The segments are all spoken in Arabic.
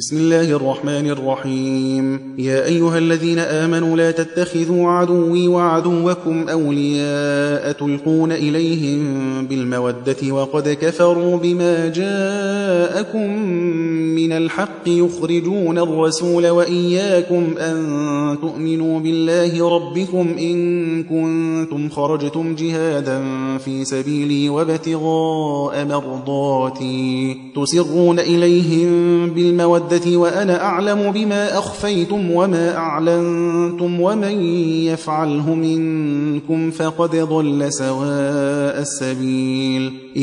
بسم الله الرحمن الرحيم. يا أيها الذين آمنوا لا تتخذوا عدوي وعدوكم أولياء تلقون إليهم بالمودة وقد كفروا بما جاءكم من الحق يخرجون الرسول وإياكم أن تؤمنوا بالله ربكم إن كنتم خرجتم جهادا في سبيلي وابتغاء مرضاتي تسرون إليهم بالمودة الْمَوَدَّةِ وَأَنَا أَعْلَمُ بِمَا أَخْفَيْتُمْ وَمَا أَعْلَنتُمْ وَمَن يَفْعَلْهُ مِنكُمْ فَقَدْ ضَلَّ سَوَاءَ السَّبِيلِ إِن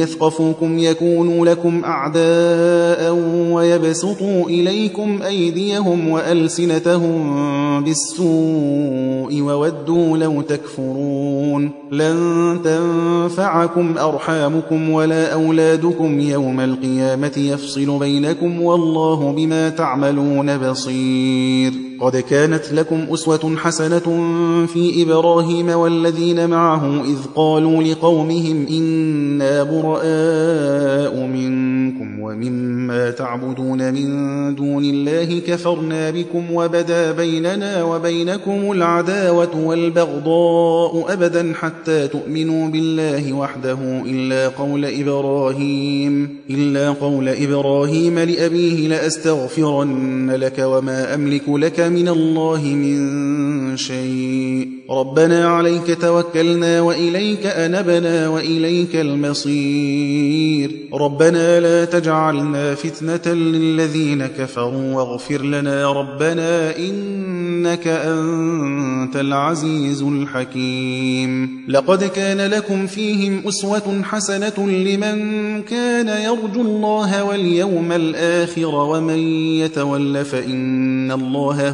يَثْقَفُوكُمْ يَكُونُوا لَكُمْ أَعْدَاءً وَيَبْسُطُوا إِلَيْكُمْ أَيْدِيَهُمْ وَأَلْسِنَتَهُم بِالسُّوءِ وَوَدُّوا لَوْ تَكْفُرُونَ لَن تَنفَعَكُمْ أَرْحَامُكُمْ وَلَا أَوْلَادُكُمْ يَوْمَ الْقِيَامَةِ يَفْصِلُ بَيْنَكُمْ وَاللَّهُ بِمَا تَعْمَلُونَ بَصِيرٌ. قد كانت لكم أسوة حسنة في إبراهيم والذين معه إذ قالوا لقومهم إنا براء منكم ومما تعبدون من دون الله كفرنا بكم وبدا بيننا وبينكم العداوة والبغضاء أبدا حتى تؤمنوا بالله وحده إلا قول إبراهيم إلا قول إبراهيم لأبيه لأستغفرن لك وما أملك لك من الله من شيء. ربنا عليك توكلنا وإليك أنبنا وإليك المصير. ربنا لا تجعلنا فتنة للذين كفروا واغفر لنا. ربنا إنك أنت العزيز الحكيم. لقد كان لكم فيهم أسوة حسنة لمن كان يرجو الله واليوم الآخر ومن يتول فإن الله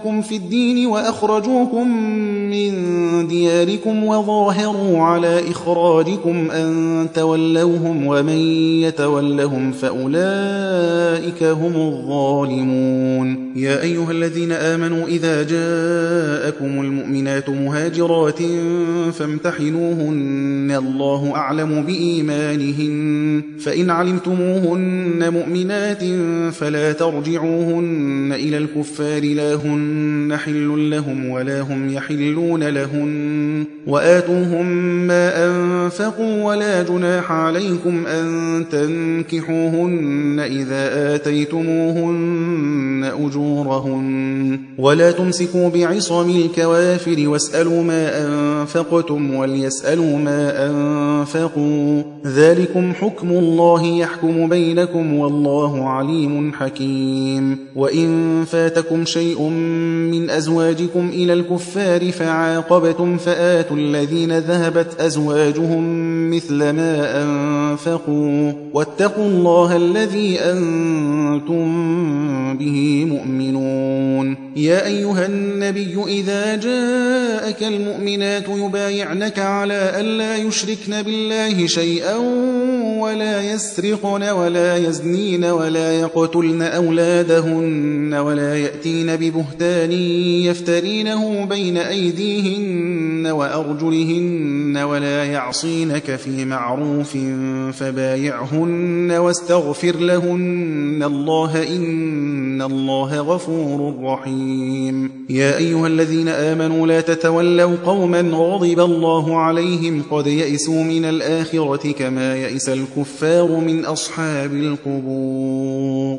في الدين وأخرجوكم من دياركم وظاهروا على إخراجكم أن تولوهم ومن يتولهم فأولئك هم الظالمون. يا أيها الذين آمنوا إذا جاءكم المؤمنات مهاجرات فامتحنوهن الله أعلم بإيمانهن. فإن علمتموهن مؤمنات فلا ترجعوهن إلى الكفار لا هن حل لهم ولا هم يحلون لهن وآتوهم ما أنفقوا ولا جناح عليكم أن تنكحوهن إذا آتيتموهن أجورهن ولا تمسكوا بعصم الكوافر واسألوا ما أنفقتم وليسألوا ما أنفقوا ذلكم حكم الله يحكم بينكم والله عليم حكيم وإن فاتكم شيء من أزواجكم إلى الكفار فعاقبتم فآتوا الذين ذهبت أزواجهم مثل ما أنفقوا واتقوا الله الذي أنتم به مؤمنون. يا أيها النبي إذا جاءك المؤمنات يبايعنك على ألا يشركن بالله شيئا ولا يسرقن ولا يزنين ولا يقتلن أولادهن ولا يأتين ببهتان يفترينه بين أيديهن وأرجلهن ولا يعصينك في معروف فبايعهن واستغفر لهن الله إن الله غفور رحيم. يا أيها الذين آمنوا لا تتولوا قوما غضب الله عليهم قد يئسوا من الآخرة كما يئس الكفار من أصحاب القبور.